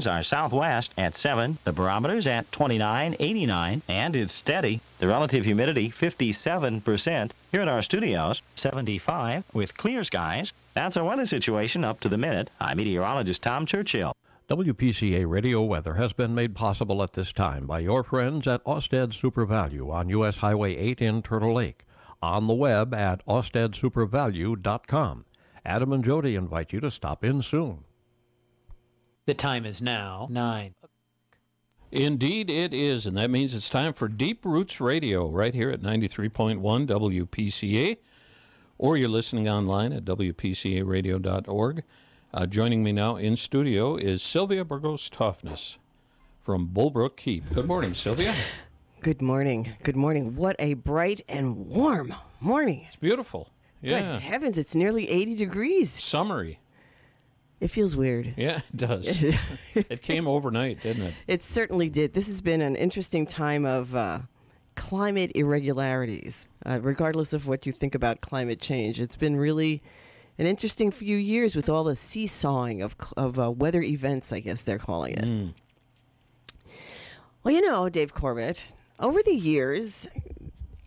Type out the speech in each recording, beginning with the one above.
winds are southwest at 7. The barometer's at 29.89 and it's steady. The relative humidity 57%. Here at our studios, 75 with clear skies. That's our weather situation up to the minute. I'm meteorologist Tom Churchill. WPCA radio weather has been made possible at this time by your friends at Austed Super Value on U.S. Highway 8 in Turtle Lake. On the web at austedsupervalue.com. Adam and Jody invite you to stop in soon. The time is now 9. Indeed, it is, and that means it's time for Deep Roots Radio right here at 93.1 WPCA, or you're listening online at WPCAradio.org. Uh, joining me now in studio is Sylvia Burgos Toftness from Bull Brook Keep. Good morning, Sylvia. Good morning. Good morning. What a bright and warm morning. It's beautiful. Yeah. Good heavens, it's nearly 80 degrees. Summery. It feels weird. Yeah, it does. it came overnight, didn't it? It certainly did. This has been an interesting time of uh, climate irregularities, uh, regardless of what you think about climate change. It's been really an interesting few years with all the seesawing of, of uh, weather events, I guess they're calling it. Mm. Well, you know, Dave Corbett, over the years,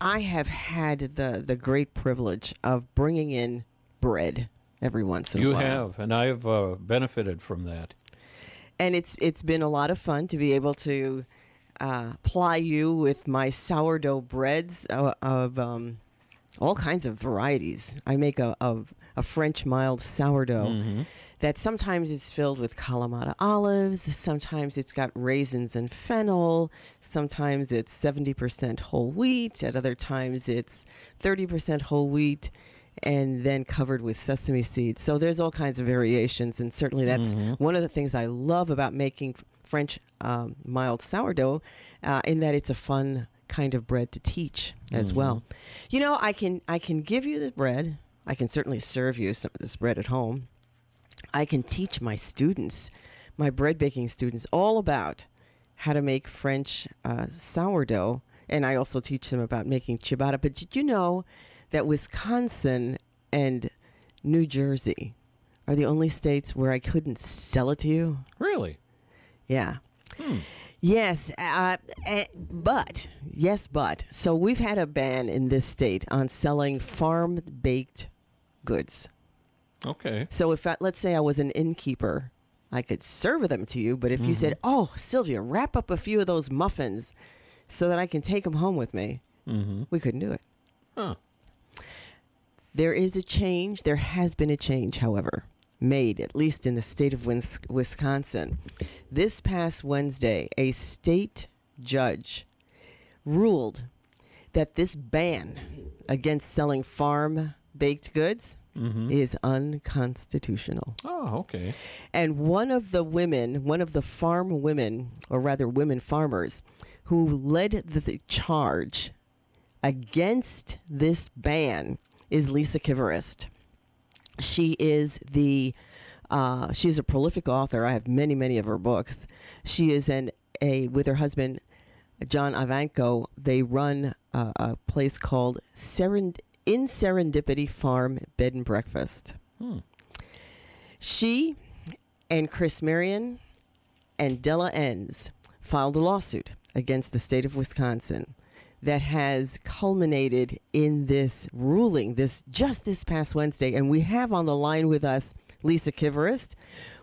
I have had the, the great privilege of bringing in bread every once in you a while. You have, and I've uh, benefited from that. And it's it's been a lot of fun to be able to uh, ply you with my sourdough breads of, of um, all kinds of varieties. I make a, a, a French mild sourdough Mm-hmm. that sometimes is filled with Kalamata olives, sometimes it's got raisins and fennel, sometimes it's 70% whole wheat, at other times it's 30% whole wheat and then covered with sesame seeds. So there's all kinds of variations and certainly that's one of the things I love about making French um, mild sourdough uh, in that it's a fun kind of bread to teach as well. You know, I can I can give you the bread. I can certainly serve you some of this bread at home. I can teach my students, my bread baking students, all about how to make French uh, sourdough, and I also teach them about making ciabatta. But did you know that Wisconsin and New Jersey are the only states where I couldn't sell it to you? Really? Yeah. Yes, uh, eh, but yes, but so we've had a ban in this state on selling farm baked goods. Okay. So if I, let's say I was an innkeeper, I could serve them to you. But if you said, "Oh, Sylvia, wrap up a few of those muffins so that I can take them home with me," Mm-hmm. we couldn't do it. Huh. There is a change. There has been a change, however, made, at least in the state of Wisconsin. This past Wednesday, a state judge ruled that this ban against selling farm baked goods mm-hmm. is unconstitutional. Oh, okay. And one of the women, one of the farm women, or rather women farmers, who led the, the charge against this ban is Lisa Kivirist. She is the uh, she is a prolific author. I have many, many of her books. She is an a with her husband John Ivanko. They run a, a place called Serend- Inn Serendipity Farm Bed and Breakfast. She and Kriss Marion and Dela Ends filed a lawsuit against the state of Wisconsin that has culminated in this ruling this just this past Wednesday and we have on the line with us Lisa Kivirist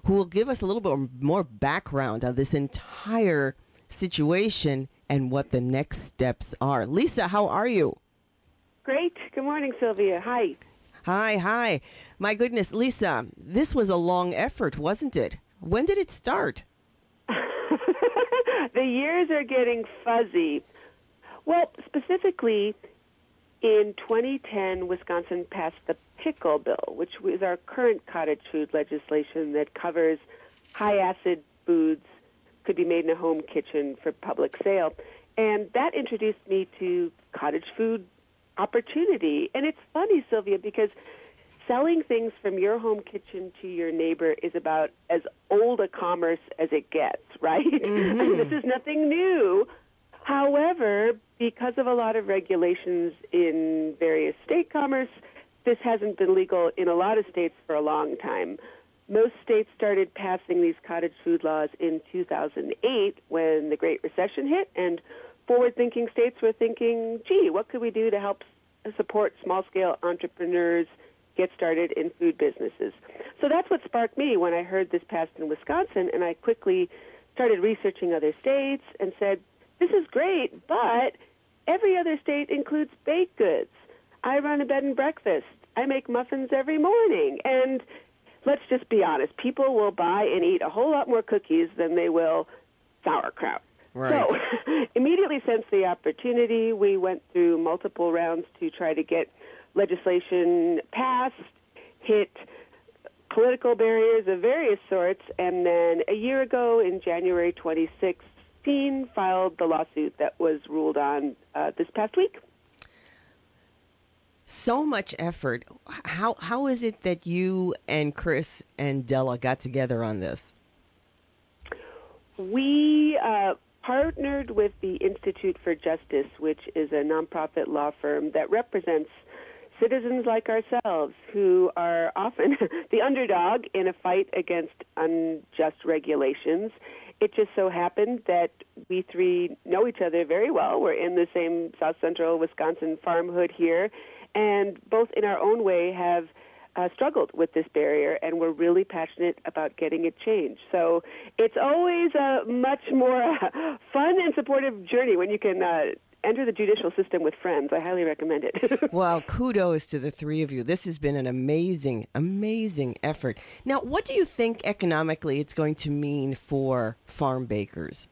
who will give us a little bit more background on this entire situation and what the next steps are. Lisa, how are you? Great. Good morning, Sylvia. Hi. Hi, hi. My goodness, Lisa, this was a long effort, wasn't it? When did it start? the years are getting fuzzy. Well, specifically, in 2010, Wisconsin passed the Pickle Bill, which is our current cottage food legislation that covers high acid foods could be made in a home kitchen for public sale. And that introduced me to cottage food opportunity. And it's funny, Sylvia, because selling things from your home kitchen to your neighbor is about as old a commerce as it gets, right? I mean, this mm-hmm. is nothing new. However, because of a lot of regulations in various state commerce, this hasn't been legal in a lot of states for a long time. most states started passing these cottage food laws in 2008 when the Great Recession hit, and forward thinking states were thinking, gee, what could we do to help support small scale entrepreneurs get started in food businesses? So that's what sparked me when I heard this passed in Wisconsin, and I quickly started researching other states and said, this is great, but every other state includes baked goods. I run a bed and breakfast. I make muffins every morning. And let's just be honest, people will buy and eat a whole lot more cookies than they will sauerkraut. Right. So, immediately since the opportunity, we went through multiple rounds to try to get legislation passed, hit political barriers of various sorts, and then a year ago, in January 2016, filed the lawsuit that was ruled on uh, this past week. So much effort. How how is it that you and Kriss and Dela got together on this? We uh, partnered with the Institute for Justice, which is a nonprofit law firm that represents citizens like ourselves who are often the underdog in a fight against unjust regulations. It just so happened that we three know each other very well. We're in the same South Central Wisconsin farm hood here, and both in our own way have uh, struggled with this barrier, and we're really passionate about getting it changed. So it's always a much more fun and supportive journey when you can. Uh, enter the judicial system with friends. I highly recommend it. well, kudos to the three of you. This has been an amazing, amazing effort. Now, what do you think economically it's going to mean for farm bakers?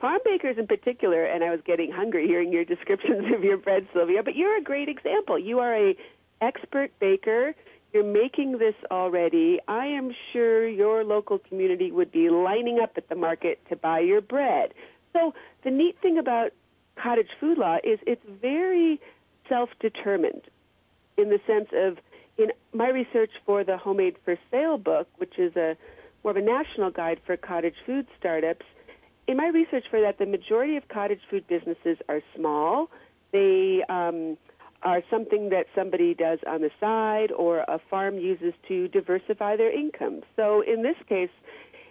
farm bakers in particular, and I was getting hungry hearing your descriptions of your bread, Sylvia. But you're a great example. You are a expert baker. You're making this already. I am sure your local community would be lining up at the market to buy your bread. So the neat thing about cottage food law is it's very self-determined in the sense of in my research for the homemade for sale book, which is a more of a national guide for cottage food startups. In my research for that, the majority of cottage food businesses are small. They um, are something that somebody does on the side or a farm uses to diversify their income. So in this case,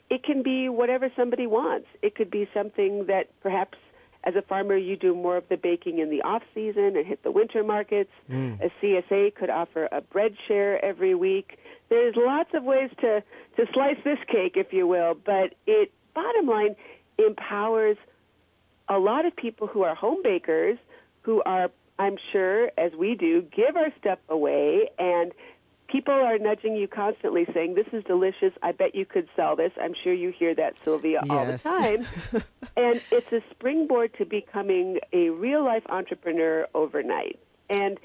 it can be whatever somebody wants. It could be something that perhaps as a farmer you do more of the baking in the off season and hit the winter markets. Mm. A CSA could offer a bread share every week. There's lots of ways to to slice this cake if you will, but it bottom line empowers a lot of people who are home bakers who are I'm sure as we do give our stuff away and people are nudging you constantly saying, This is delicious. I bet you could sell this. I'm sure you hear that, Sylvia, yes. all the time. and it's a springboard to becoming a real life entrepreneur overnight. And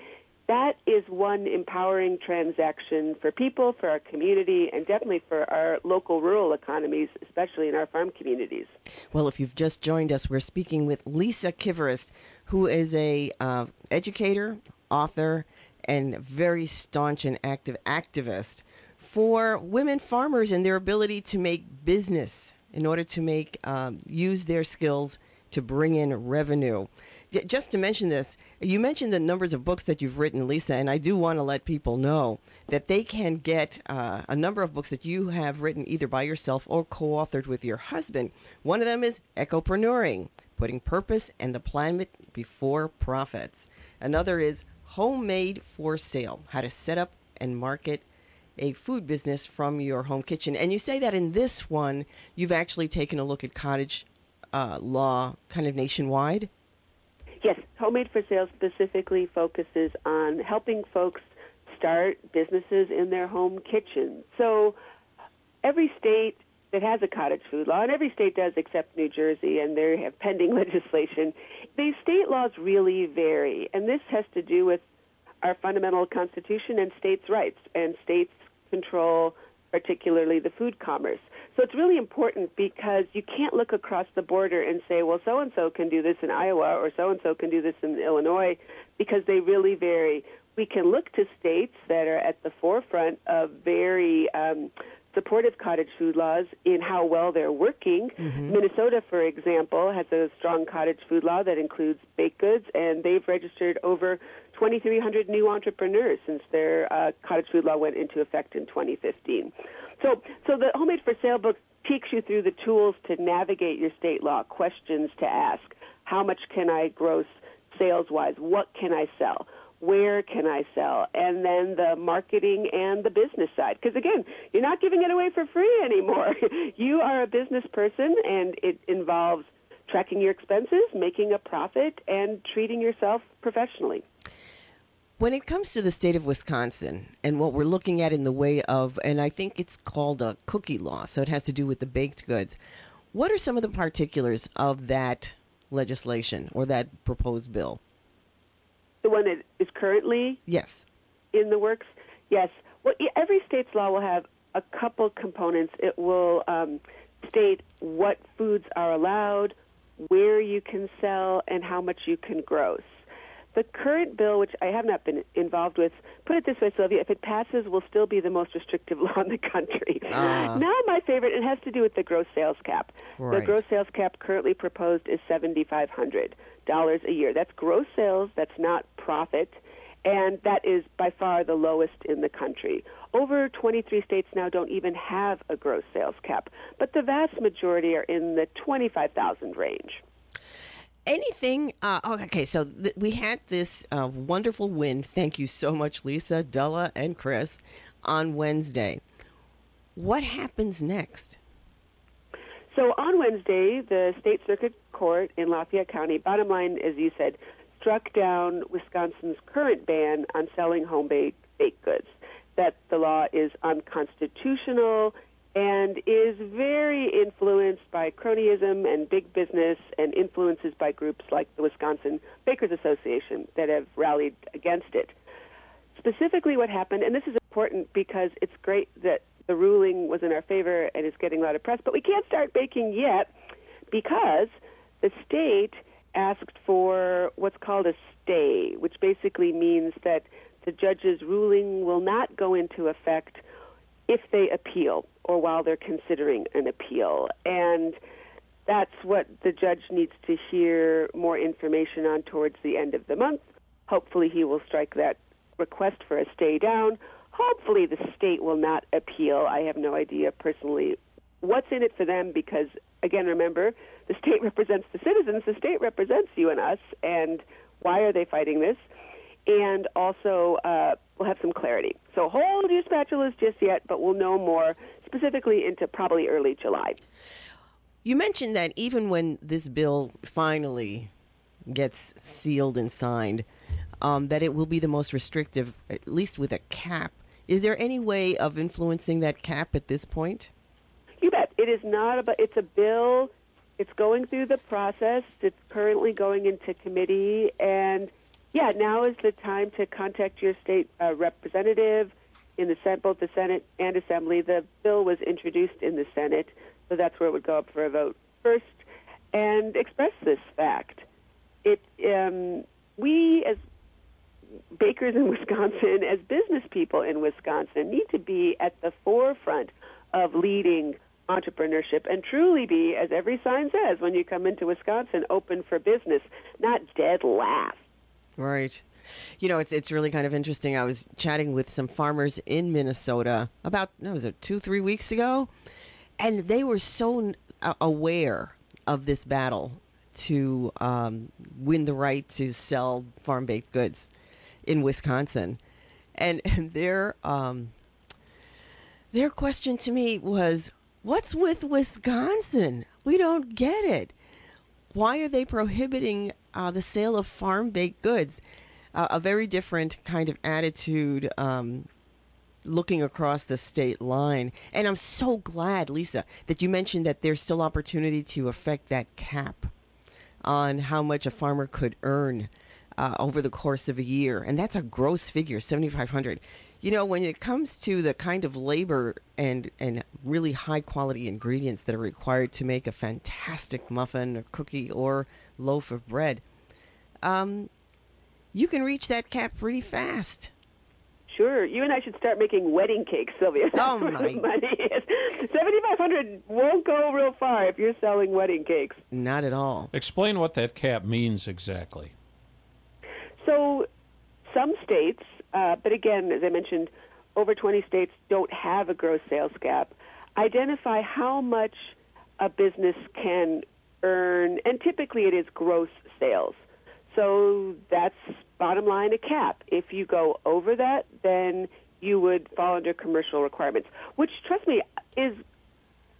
that is one empowering transaction for people, for our community, and definitely for our local rural economies, especially in our farm communities. Well, if you've just joined us, we're speaking with Lisa Kivirist, who is a uh, educator, author, and very staunch and active activist for women farmers and their ability to make business in order to make um, use their skills to bring in revenue. Just to mention this, you mentioned the numbers of books that you've written, Lisa, and I do want to let people know that they can get uh, a number of books that you have written either by yourself or co authored with your husband. One of them is Ecopreneuring, Putting Purpose and the Planet Before Profits. Another is Homemade for Sale How to Set Up and Market a Food Business from Your Home Kitchen. And you say that in this one, you've actually taken a look at cottage uh, law kind of nationwide? Yes, Homemade for Sale specifically focuses on helping folks start businesses in their home kitchen. So every state that has a cottage food law, and every state does except New Jersey, and they have pending legislation. These state laws really vary, and this has to do with our fundamental constitution and states' rights, and states control particularly the food commerce. So it's really important because you can't look across the border and say, well, so and so can do this in Iowa or so and so can do this in Illinois because they really vary. We can look to states that are at the forefront of very um, supportive cottage food laws in how well they're working. Minnesota, for example, has a strong cottage food law that includes baked goods, and they've registered over 2,300 new entrepreneurs since their uh, cottage food law went into effect in 2015. So, so the Homemade for Sale book takes you through the tools to navigate your state law, questions to ask. How much can I gross sales wise? What can I sell? Where can I sell? And then the marketing and the business side. Because again, you're not giving it away for free anymore. you are a business person, and it involves tracking your expenses, making a profit, and treating yourself professionally. When it comes to the state of Wisconsin and what we're looking at in the way of, and I think it's called a cookie law, so it has to do with the baked goods. What are some of the particulars of that legislation or that proposed bill? The one that is currently Yes. in the works, yes. Well, every state's law will have a couple components. It will um, state what foods are allowed, where you can sell, and how much you can gross. The current bill, which I have not been involved with, put it this way, Sylvia, if it passes, will still be the most restrictive law in the country. Ah. Now, my favorite, it has to do with the gross sales cap. Right. The gross sales cap currently proposed is $7,500 a year. That's gross sales, that's not profit, and that is by far the lowest in the country. Over 23 states now don't even have a gross sales cap, but the vast majority are in the 25,000 range. Anything? Uh, oh, okay, so th- we had this uh, wonderful win. Thank you so much, Lisa, Dela, and Kriss, on Wednesday. What happens next? So on Wednesday, the State Circuit Court in Lafayette County, bottom line, as you said, struck down Wisconsin's current ban on selling home baked baked goods. That the law is unconstitutional and is very influenced by cronyism and big business and influences by groups like the Wisconsin Bakers Association that have rallied against it. Specifically, what happened, and this is important because it's great that the ruling was in our favor and is getting a lot of press, but we can't start baking yet because the state asked for what's called a stay, which basically means that the judge's ruling will not go into effect if they appeal or while they're considering an appeal. And that's what the judge needs to hear more information on towards the end of the month. Hopefully, he will strike that request for a stay down. Hopefully, the state will not appeal. I have no idea personally what's in it for them because, again, remember, the state represents the citizens, the state represents you and us, and why are they fighting this? And also, uh, we'll have some clarity. So hold your spatulas just yet, but we'll know more specifically into probably early July. You mentioned that even when this bill finally gets sealed and signed, um, that it will be the most restrictive, at least with a cap. Is there any way of influencing that cap at this point? You bet. It is not about. It's a bill. It's going through the process. It's currently going into committee, and yeah, now is the time to contact your state uh, representative in the Senate, both the Senate and Assembly. The bill was introduced in the Senate, so that's where it would go up for a vote first, and express this fact. It um, we as bakers in Wisconsin, as business people in Wisconsin, need to be at the forefront of leading entrepreneurship and truly be, as every sign says, when you come into Wisconsin, open for business, not dead last. Right. You know, it's it's really kind of interesting. I was chatting with some farmers in Minnesota about no, was it two three weeks ago, and they were so aware of this battle to um, win the right to sell farm baked goods in Wisconsin, and, and their um, their question to me was, "What's with Wisconsin? We don't get it. Why are they prohibiting uh, the sale of farm baked goods?" Uh, a very different kind of attitude um, looking across the state line. And I'm so glad, Lisa, that you mentioned that there's still opportunity to affect that cap on how much a farmer could earn uh, over the course of a year. And that's a gross figure, 7500 You know, when it comes to the kind of labor and, and really high quality ingredients that are required to make a fantastic muffin or cookie or loaf of bread, um, you can reach that cap pretty fast. Sure, you and I should start making wedding cakes, Sylvia. Oh, That's where my- money is. Seventy five hundred won't go real far if you're selling wedding cakes. Not at all. Explain what that cap means exactly. So, some states, uh, but again, as I mentioned, over 20 states don't have a gross sales cap. Identify how much a business can earn, and typically it is gross sales. So that's bottom line a cap. If you go over that, then you would fall under commercial requirements, which, trust me, is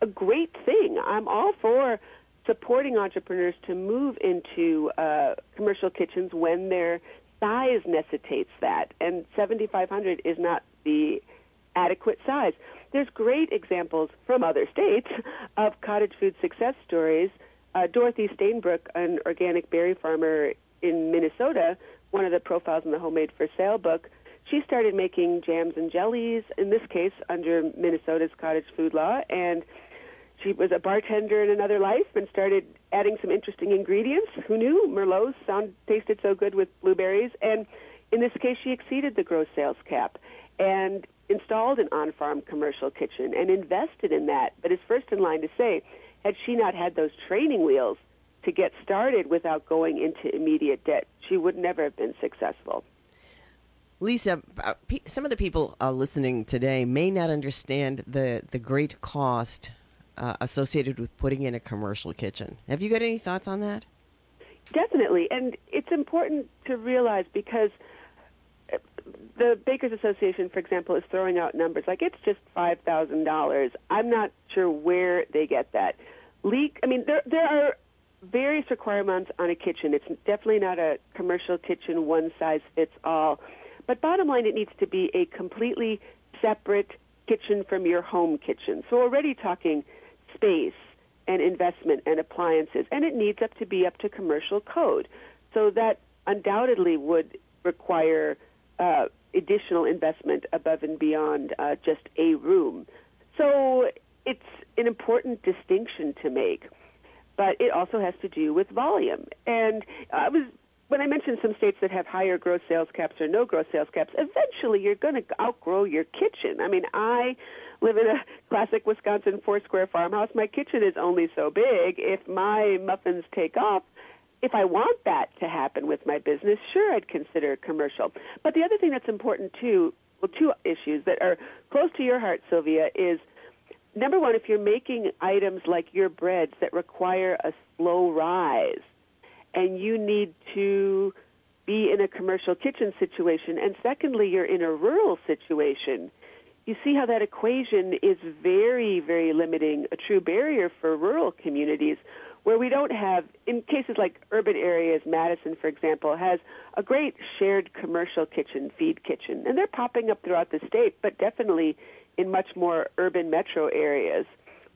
a great thing. I'm all for supporting entrepreneurs to move into uh, commercial kitchens when their size necessitates that, and 7,500 is not the adequate size. There's great examples from other states of cottage food success stories. Uh, Dorothy Stainbrook, an organic berry farmer in Minnesota, one of the profiles in the Homemade for Sale book, she started making jams and jellies, in this case under Minnesota's cottage food law, and she was a bartender in another life and started adding some interesting ingredients. Who knew Merlots sound tasted so good with blueberries? And in this case, she exceeded the gross sales cap and installed an on-farm commercial kitchen and invested in that. But is first in line to say, had she not had those training wheels to get started without going into immediate debt, she would never have been successful. Lisa, uh, some of the people uh, listening today may not understand the, the great cost uh, associated with putting in a commercial kitchen. Have you got any thoughts on that? Definitely, and it's important to realize because uh, the Bakers Association, for example, is throwing out numbers like it's just five thousand dollars. I'm not sure where they get that. Leak. I mean, there there are various requirements on a kitchen. It's definitely not a commercial kitchen, one size fits all. But bottom line, it needs to be a completely separate kitchen from your home kitchen. So already talking space and investment and appliances, and it needs up to be up to commercial code. So that undoubtedly would require uh, additional investment above and beyond uh, just a room. So it's an important distinction to make, but it also has to do with volume. And I was when I mentioned some states that have higher gross sales caps or no gross sales caps, eventually you're going to outgrow your kitchen. I mean, I live in a classic Wisconsin four square farmhouse. My kitchen is only so big. If my muffins take off, if I want that to happen with my business, sure, I'd consider commercial. But the other thing that's important too, well, two issues that are close to your heart, Sylvia, is number one, if you're making items like your breads that require a slow rise, and you need to be in a commercial kitchen situation, and secondly, you're in a rural situation, you see how that equation is very, very limiting, a true barrier for rural communities where we don't have, in cases like urban areas, Madison, for example, has a great shared commercial kitchen, feed kitchen, and they're popping up throughout the state, but definitely in much more urban metro areas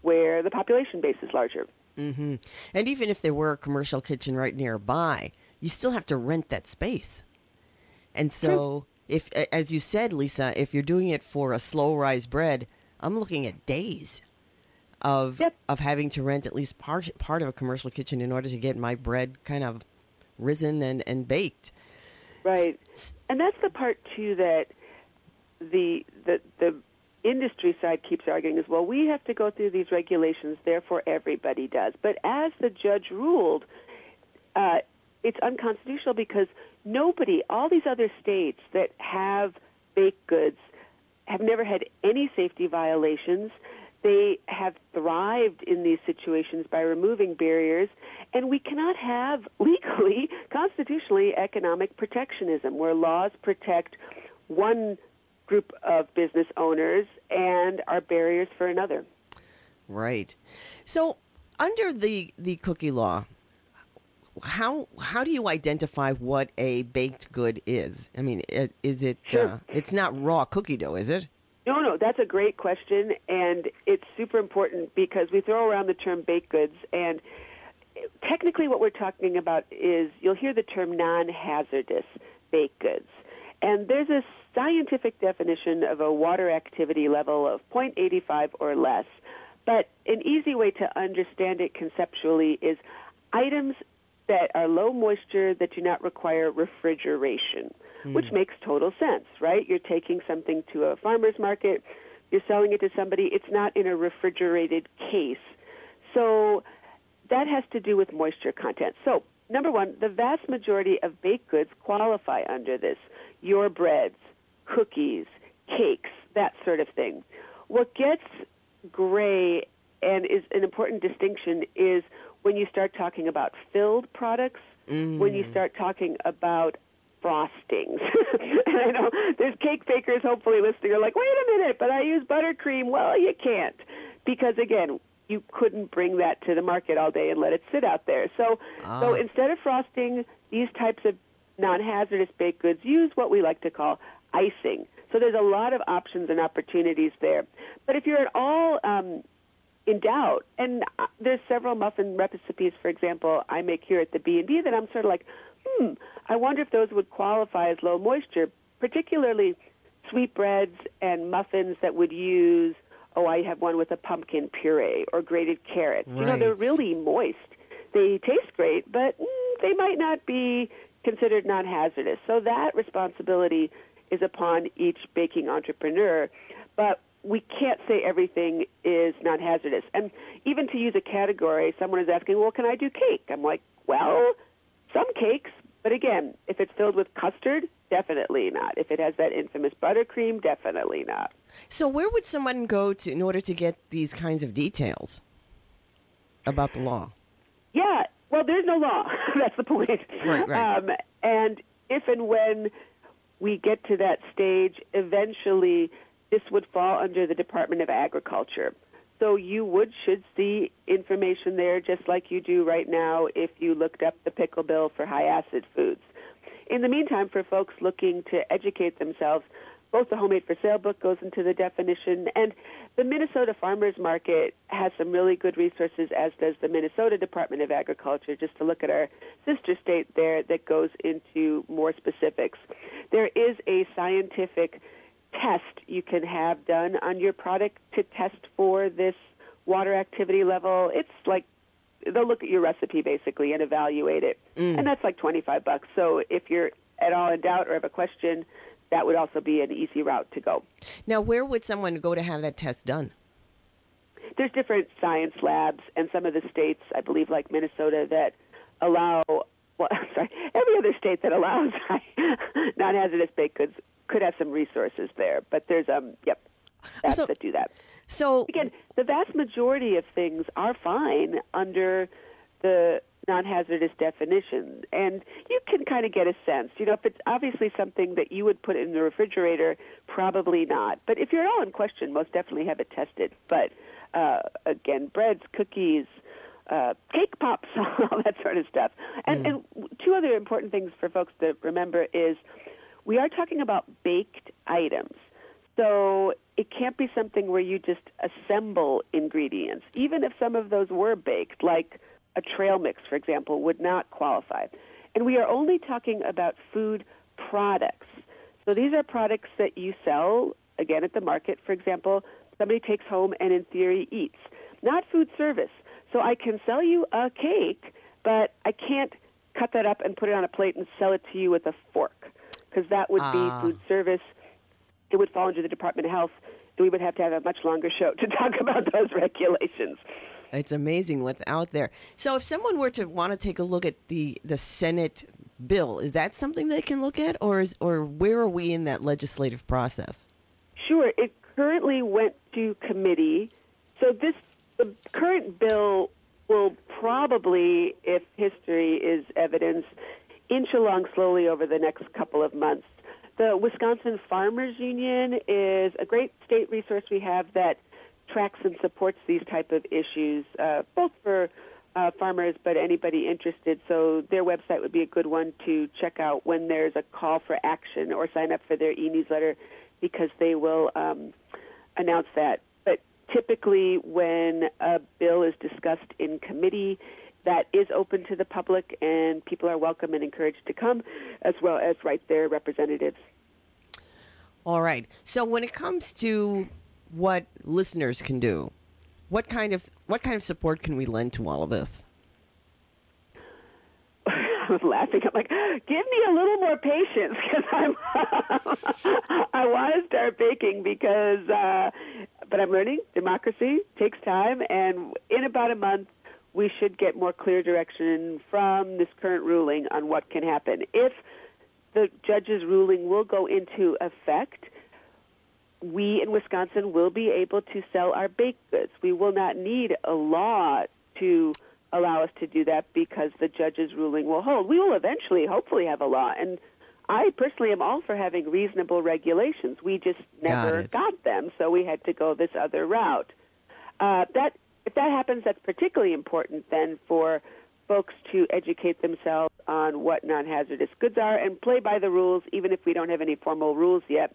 where the population base is larger. Mm-hmm. And even if there were a commercial kitchen right nearby, you still have to rent that space. And so, if, as you said, Lisa, if you're doing it for a slow rise bread, I'm looking at days of Yep. of having to rent at least part part of a commercial kitchen in order to get my bread kind of risen and, and baked. Right, and that's the part too that the the the industry side keeps arguing is well we have to go through these regulations, therefore everybody does. But as the judge ruled, uh, it's unconstitutional because nobody, all these other states that have baked goods, have never had any safety violations. They have thrived in these situations by removing barriers, and we cannot have legally, constitutionally, economic protectionism where laws protect one group of business owners and are barriers for another. Right. So, under the the cookie law, how how do you identify what a baked good is? I mean, is it Sure. uh, it's not raw cookie dough, is it? No, no, that's a great question, and it's super important because we throw around the term baked goods, and technically what we're talking about is you'll hear the term non hazardous baked goods. And there's a scientific definition of a water activity level of 0.85 or less. But an easy way to understand it conceptually is items that are low moisture that do not require refrigeration. Hmm. which makes total sense, right? You're taking something to a farmer's market, you're selling it to somebody, it's not in a refrigerated case. So that has to do with moisture content. So, number one, the vast majority of baked goods qualify under this your breads, cookies, cakes, that sort of thing. What gets gray and is an important distinction is when you start talking about filled products, when you start talking about frostings. and I know there's cake bakers hopefully listening are like, wait a minute, but I use buttercream. Well, you can't. Because again, you couldn't bring that to the market all day and let it sit out there. So so instead of frosting, these types of non-hazardous baked goods use what we like to call icing. So there's a lot of options and opportunities there. But if you're at all um, in doubt, and uh, there's several muffin recipes, for example, I make here at the B&B that I'm sort of like, hmm, I wonder if those would qualify as low moisture, particularly sweetbreads and muffins that would use, oh, I have one with a pumpkin puree or grated carrots. You know, they're really moist. They taste great, but mm, they might not be considered non-hazardous. So that responsibility is upon each baking entrepreneur. But we can't say everything is non-hazardous. And even to use a category, someone is asking, "Well, can I do cake?" I'm like, "Well, some cakes, but again, if it's filled with custard, definitely not. If it has that infamous buttercream, definitely not." So, where would someone go to in order to get these kinds of details about the law? Yeah, well, there's no law. That's the point. Right, right. Um, and if and when we get to that stage, eventually this would fall under the Department of Agriculture. So you would should see information there, just like you do right now if you looked up the pickle bill for high acid foods. In the meantime, for folks looking to educate themselves, both the Homemade for Sale book goes into the definition, and the Minnesota Farmers Market has some really good resources, as does the Minnesota Department of Agriculture, just to look at our sister state there that goes into more specifics. There is a scientific test you can have done on your product to test for this water activity level. It's like they'll look at your recipe basically and evaluate it. Mm. And that's like 25 bucks. So if you're at all in doubt or have a question, that would also be an easy route to go. Now, where would someone go to have that test done? There's different science labs and some of the states, I believe like Minnesota that allow well, sorry, every other state that allows non-hazardous baked goods could have some resources there. But there's um yep, apps So- that do that. So, again, the vast majority of things are fine under the non-hazardous definition, and you can kind of get a sense. You know, if it's obviously something that you would put in the refrigerator, probably not. But if you're at all in question, most definitely have it tested. But uh, again, breads, cookies. Uh, cake pops, all that sort of stuff. And, and two other important things for folks to remember is we are talking about baked items. So it can't be something where you just assemble ingredients. Even if some of those were baked, like a trail mix, for example, would not qualify. And we are only talking about food products. So these are products that you sell, again, at the market. For example, somebody takes home and in theory eats, not food service. So I can sell you a cake, but I can't cut that up and put it on a plate and sell it to you with a fork because that would Ah. be food service it would fall under the Department of Health, and we would have to have a much longer show to talk about those regulations. It's amazing what's out there. So if someone were to want to take a look at the the Senate bill, is that something they can look at, or is or where are we in that legislative process? Sure, it currently went to committee. So this the current bill will probably, if history is evidence, inch along slowly over the next couple of months. The Wisconsin Farmers Union is a great state resource we have that tracks and supports these type of issues, uh, both for uh, farmers but anybody interested. So their website would be a good one to check out when there's a call for action or sign up for their e-newsletter because they will um, announce that. But typically, when a bill is discussed in committee, that is open to the public, and people are welcome and encouraged to come, as well as write their representatives. All right. So when it comes to what listeners can do, what kind of what kind of support can we lend to all of this? I was laughing. I'm like, give me a little more patience because I'm I want to start baking because, uh, but I'm learning. Democracy takes time, and in about a month, we should get more clear direction from this current ruling on what can happen if the judge's ruling will go into effect we in Wisconsin will be able to sell our baked goods. We will not need a law to allow us to do that because the judge's ruling will hold. We will eventually, hopefully, have a law. And I personally am all for having reasonable regulations. We just never Got got, them, so we had to go this other route. Uh, that if that happens, that's particularly important then for folks to educate themselves on what non-hazardous goods are and play by the rules, even if we don't have any formal rules yet,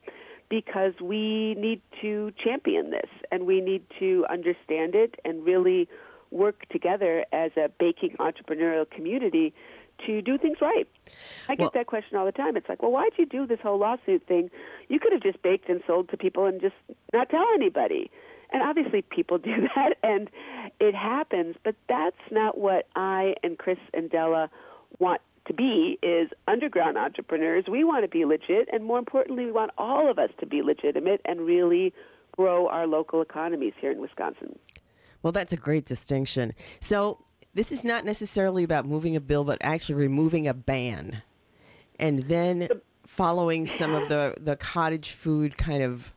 because we need to champion this and we need to understand it and really work together as a baking entrepreneurial community to do things right. I get Well- that question all the time. It's like, well, why'd you do this whole lawsuit thing? You could have just baked and sold to people and just not tell anybody. And obviously, people do that, and it happens. But that's not what I and Kriss and Dela want to be. Is underground entrepreneurs. We want to be legit, and more importantly, we want all of us to be legitimate and really grow our local economies here in Wisconsin. Well, that's a great distinction. So, this is not necessarily about moving a bill, but actually removing a ban, and then following some of the the cottage food kind of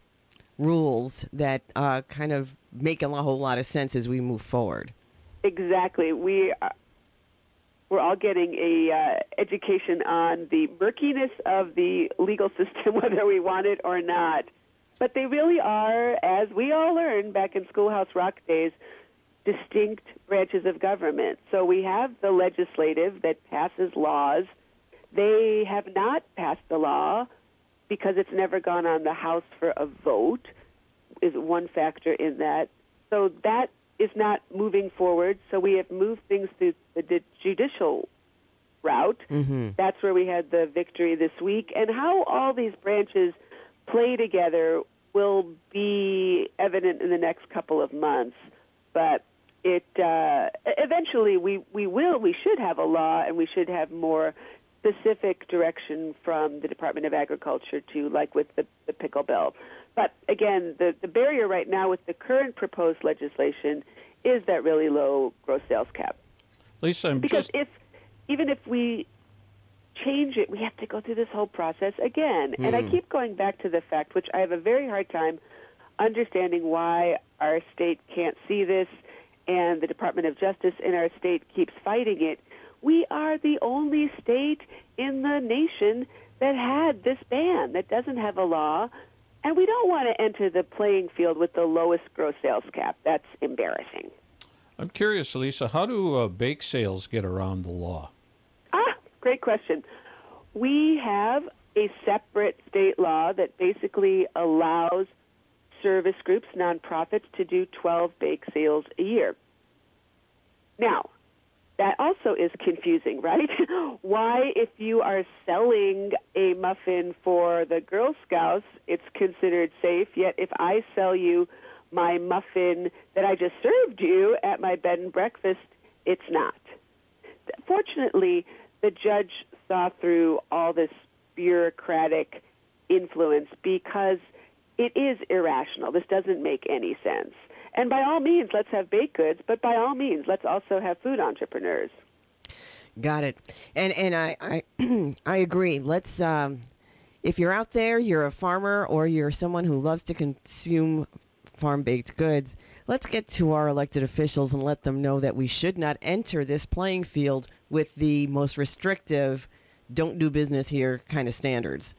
rules that uh, kind of make a whole lot of sense as we move forward. Exactly. We are, we're all getting a uh, education on the murkiness of the legal system, whether we want it or not. But they really are, as we all learned back in Schoolhouse Rock days, distinct branches of government. So we have the legislative that passes laws. They have not passed the law because it's never gone on the House for a vote, is one factor in that. So that is not moving forward. So we have moved things through the judicial route. Mm-hmm. That's where we had the victory this week. And how all these branches play together will be evident in the next couple of months. But it uh, eventually we, we will we should have a law and we should have more specific direction from the Department of Agriculture to like with the, the pickle bill. But again, the, the barrier right now with the current proposed legislation is that really low gross sales cap. Lisa, I'm Because just if even if we change it, we have to go through this whole process again. And I hmm. keep going back to the fact, which I have a very hard time understanding why our state can't see this and the Department of Justice in our state keeps fighting it. We are the only state in the nation that had this ban, that doesn't have a law. And we don't want to enter the playing field with the lowest gross sales cap. That's embarrassing. I'm curious, Lisa. How do uh, bake sales get around the law? Ah, great question. We have a separate state law that basically allows service groups, nonprofits, to do 12 bake sales a year. Now, that also is confusing, right? Why, if you are selling a muffin for the Girl Scouts, it's considered safe, yet if I sell you my muffin that I just served you at my bed and breakfast, it's not. Fortunately, the judge saw through all this bureaucratic influence because it is irrational. This doesn't make any sense. And by all means, let's have baked goods, but by all means, let's also have food entrepreneurs. Got it. And and I I, I agree. Let's um, if you're out there, you're a farmer or you're someone who loves to consume farm baked goods. Let's get to our elected officials and let them know that we should not enter this playing field with the most restrictive "don't do business here" kind of standards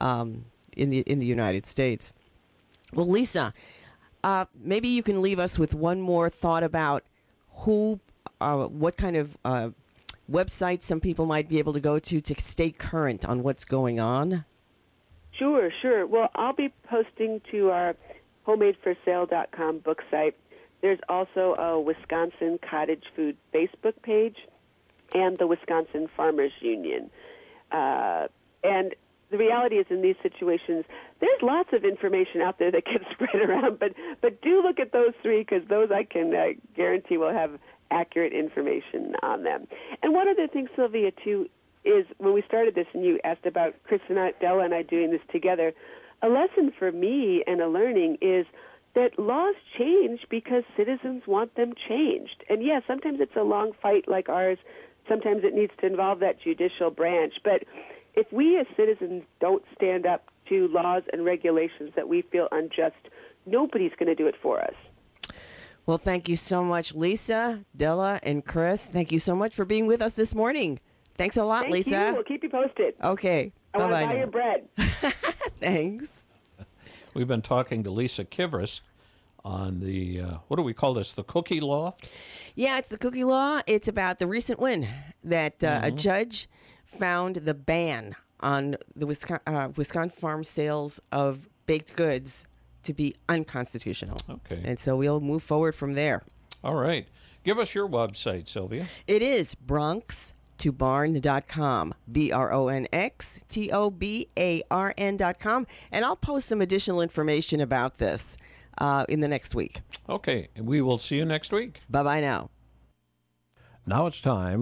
um, in the in the United States. Well, Lisa, uh, maybe you can leave us with one more thought about who, uh, what kind of uh, websites some people might be able to go to to stay current on what's going on. Sure, sure. Well, I'll be posting to our homemadeforsale.com book site. There's also a Wisconsin Cottage Food Facebook page and the Wisconsin Farmers Union. Uh, and the reality is in these situations, there's lots of information out there that gets spread around. But but do look at those three because those I can uh, guarantee will have accurate information on them. And one other thing, Sylvia, too, is when we started this, and you asked about Kriss and I, Dela and I doing this together. A lesson for me and a learning is that laws change because citizens want them changed. And yes, sometimes it's a long fight like ours. Sometimes it needs to involve that judicial branch. But if we as citizens don't stand up to laws and regulations that we feel unjust, nobody's going to do it for us. Well, thank you so much, Lisa, Dela, and Kriss. Thank you so much for being with us this morning. Thanks a lot, Thank Lisa. you. We'll keep you posted. Okay. I want to Bye-bye buy now. your bread. Thanks. We've been talking to Lisa Kivris on the, uh, what do we call this, the cookie law? Yeah, it's the cookie law. It's about the recent win that uh, a judge found the ban on the Wisconsin, uh, Wisconsin farm sales of baked goods to be unconstitutional. Okay. And so we'll move forward from there. All right. Give us your website, Sylvia. It is Bronx to barn.com, B R O N X T O B A R N.com. And I'll post some additional information about this uh, in the next week. Okay. And we will see you next week. Bye bye now. Now it's time